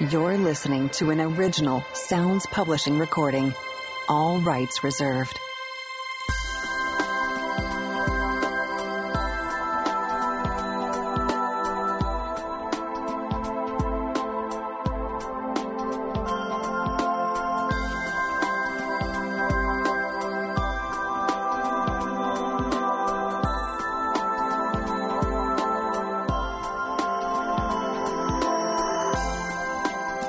You're listening to an original Sounds Publishing recording. All rights reserved.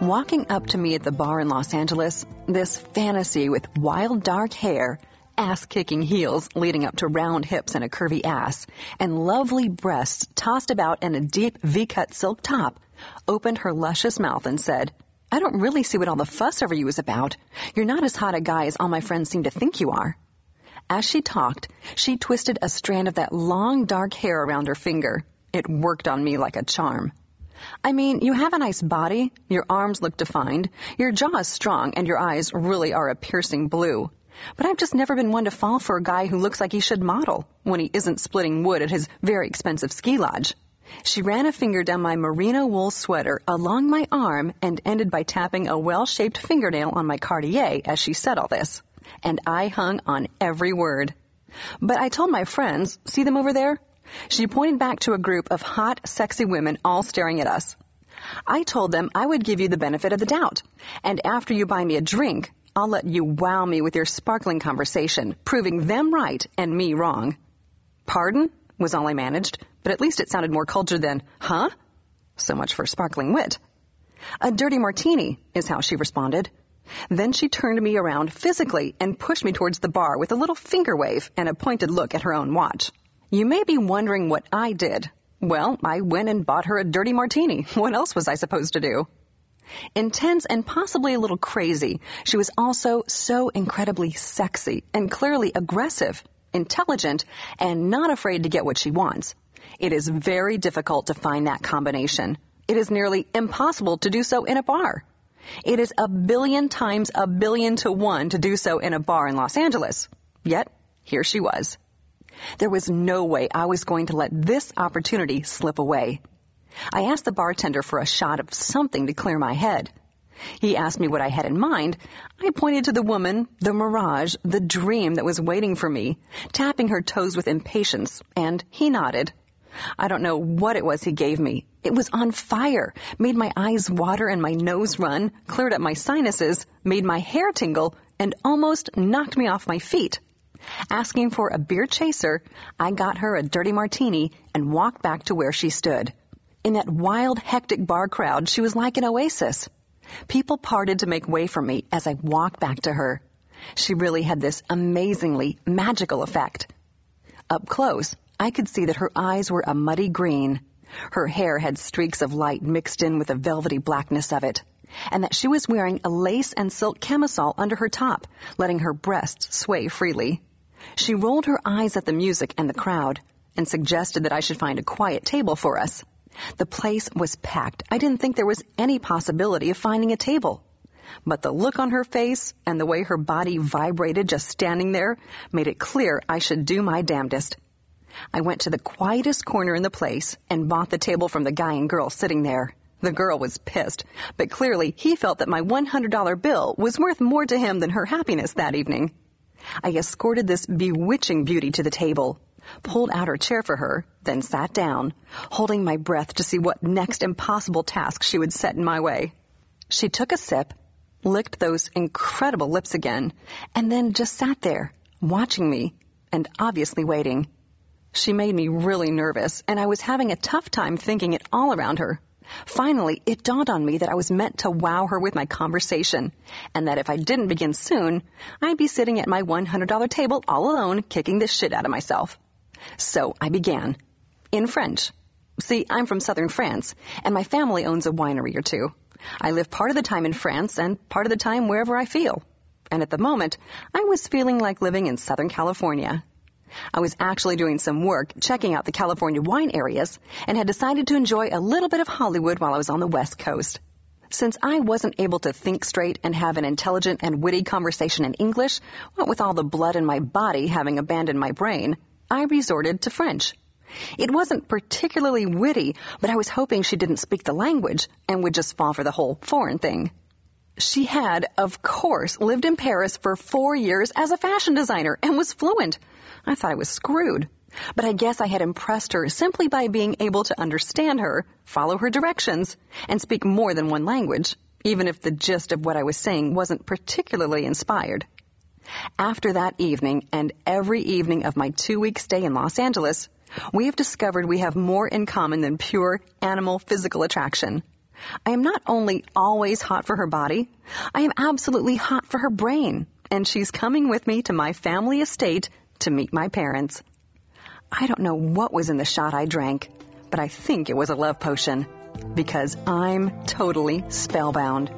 Walking up to me at the bar in Los Angeles, this fantasy with wild dark hair, ass kicking heels leading up to round hips and a curvy ass, and lovely breasts tossed about in a deep V cut silk top, opened her luscious mouth and said, I don't really see what all the fuss over you is about. You're not as hot a guy as all my friends seem to think you are. As she talked, she twisted a strand of that long dark hair around her finger. It worked on me like a charm. I mean, you have a nice body, your arms look defined, your jaw is strong, and your eyes really are a piercing blue. But I've just never been one to fall for a guy who looks like he should model when he isn't splitting wood at his very expensive ski lodge. She ran a finger down my merino wool sweater along my arm and ended by tapping a well-shaped fingernail on my Cartier as she said all this. And I hung on every word. But I told my friends, see them over there? She pointed back to a group of hot, sexy women all staring at us. I told them I would give you the benefit of the doubt, and after you buy me a drink, I'll let you wow me with your sparkling conversation, proving them right and me wrong. Pardon? was all I managed, but at least it sounded more cultured than, huh? So much for sparkling wit. A dirty martini, is how she responded. Then she turned me around physically and pushed me towards the bar with a little finger wave and a pointed look at her own watch. You may be wondering what I did. Well, I went and bought her a dirty martini. What else was I supposed to do? Intense and possibly a little crazy, she was also so incredibly sexy and clearly aggressive, intelligent, and not afraid to get what she wants. It is very difficult to find that combination. It is nearly impossible to do so in a bar. It is a billion times a billion to one to do so in a bar in Los Angeles. Yet, here she was. There was no way I was going to let this opportunity slip away. I asked the bartender for a shot of something to clear my head. He asked me what I had in mind. I pointed to the woman, the mirage, the dream that was waiting for me, tapping her toes with impatience, and he nodded. I don't know what it was he gave me. It was on fire, made my eyes water and my nose run, cleared up my sinuses, made my hair tingle, and almost knocked me off my feet. Asking for a beer chaser, I got her a dirty martini and walked back to where she stood. In that wild, hectic bar crowd, she was like an oasis. People parted to make way for me as I walked back to her. She really had this amazingly magical effect. Up close, I could see that her eyes were a muddy green. Her hair had streaks of light mixed in with the velvety blackness of it, and that she was wearing a lace and silk camisole under her top, letting her breasts sway freely. She rolled her eyes at the music and the crowd and suggested that I should find a quiet table for us. The place was packed. I didn't think there was any possibility of finding a table. But the look on her face and the way her body vibrated just standing there made it clear I should do my damnedest. I went to the quietest corner in the place and bought the table from the guy and girl sitting there. The girl was pissed, but clearly he felt that my $100 bill was worth more to him than her happiness that evening. I escorted this bewitching beauty to the table, pulled out her chair for her, then sat down, holding my breath to see what next impossible task she would set in my way. She took a sip, licked those incredible lips again, and then just sat there, watching me, and obviously waiting. She made me really nervous, and I was having a tough time thinking it all around her. Finally, it dawned on me that I was meant to wow her with my conversation, and that if I didn't begin soon, I'd be sitting at my $100 table all alone, kicking the shit out of myself. So I began. In French. See, I'm from southern France, and my family owns a winery or two. I live part of the time in France and part of the time wherever I feel. And at the moment, I was feeling like living in Southern California. I was actually doing some work checking out the California wine areas and had decided to enjoy a little bit of Hollywood while I was on the West Coast. Since I wasn't able to think straight and have an intelligent and witty conversation in English, what with all the blood in my body having abandoned my brain, I resorted to French. It wasn't particularly witty, but I was hoping she didn't speak the language and would just fall for the whole foreign thing. She had, of course, lived in Paris for four years as a fashion designer and was fluent. I thought I was screwed. But I guess I had impressed her simply by being able to understand her, follow her directions, and speak more than one language, even if the gist of what I was saying wasn't particularly inspired. After that evening and every evening of my two week stay in Los Angeles, we have discovered we have more in common than pure animal physical attraction. I am not only always hot for her body, I am absolutely hot for her brain, and she's coming with me to my family estate to meet my parents. I don't know what was in the shot I drank, but I think it was a love potion because I'm totally spellbound.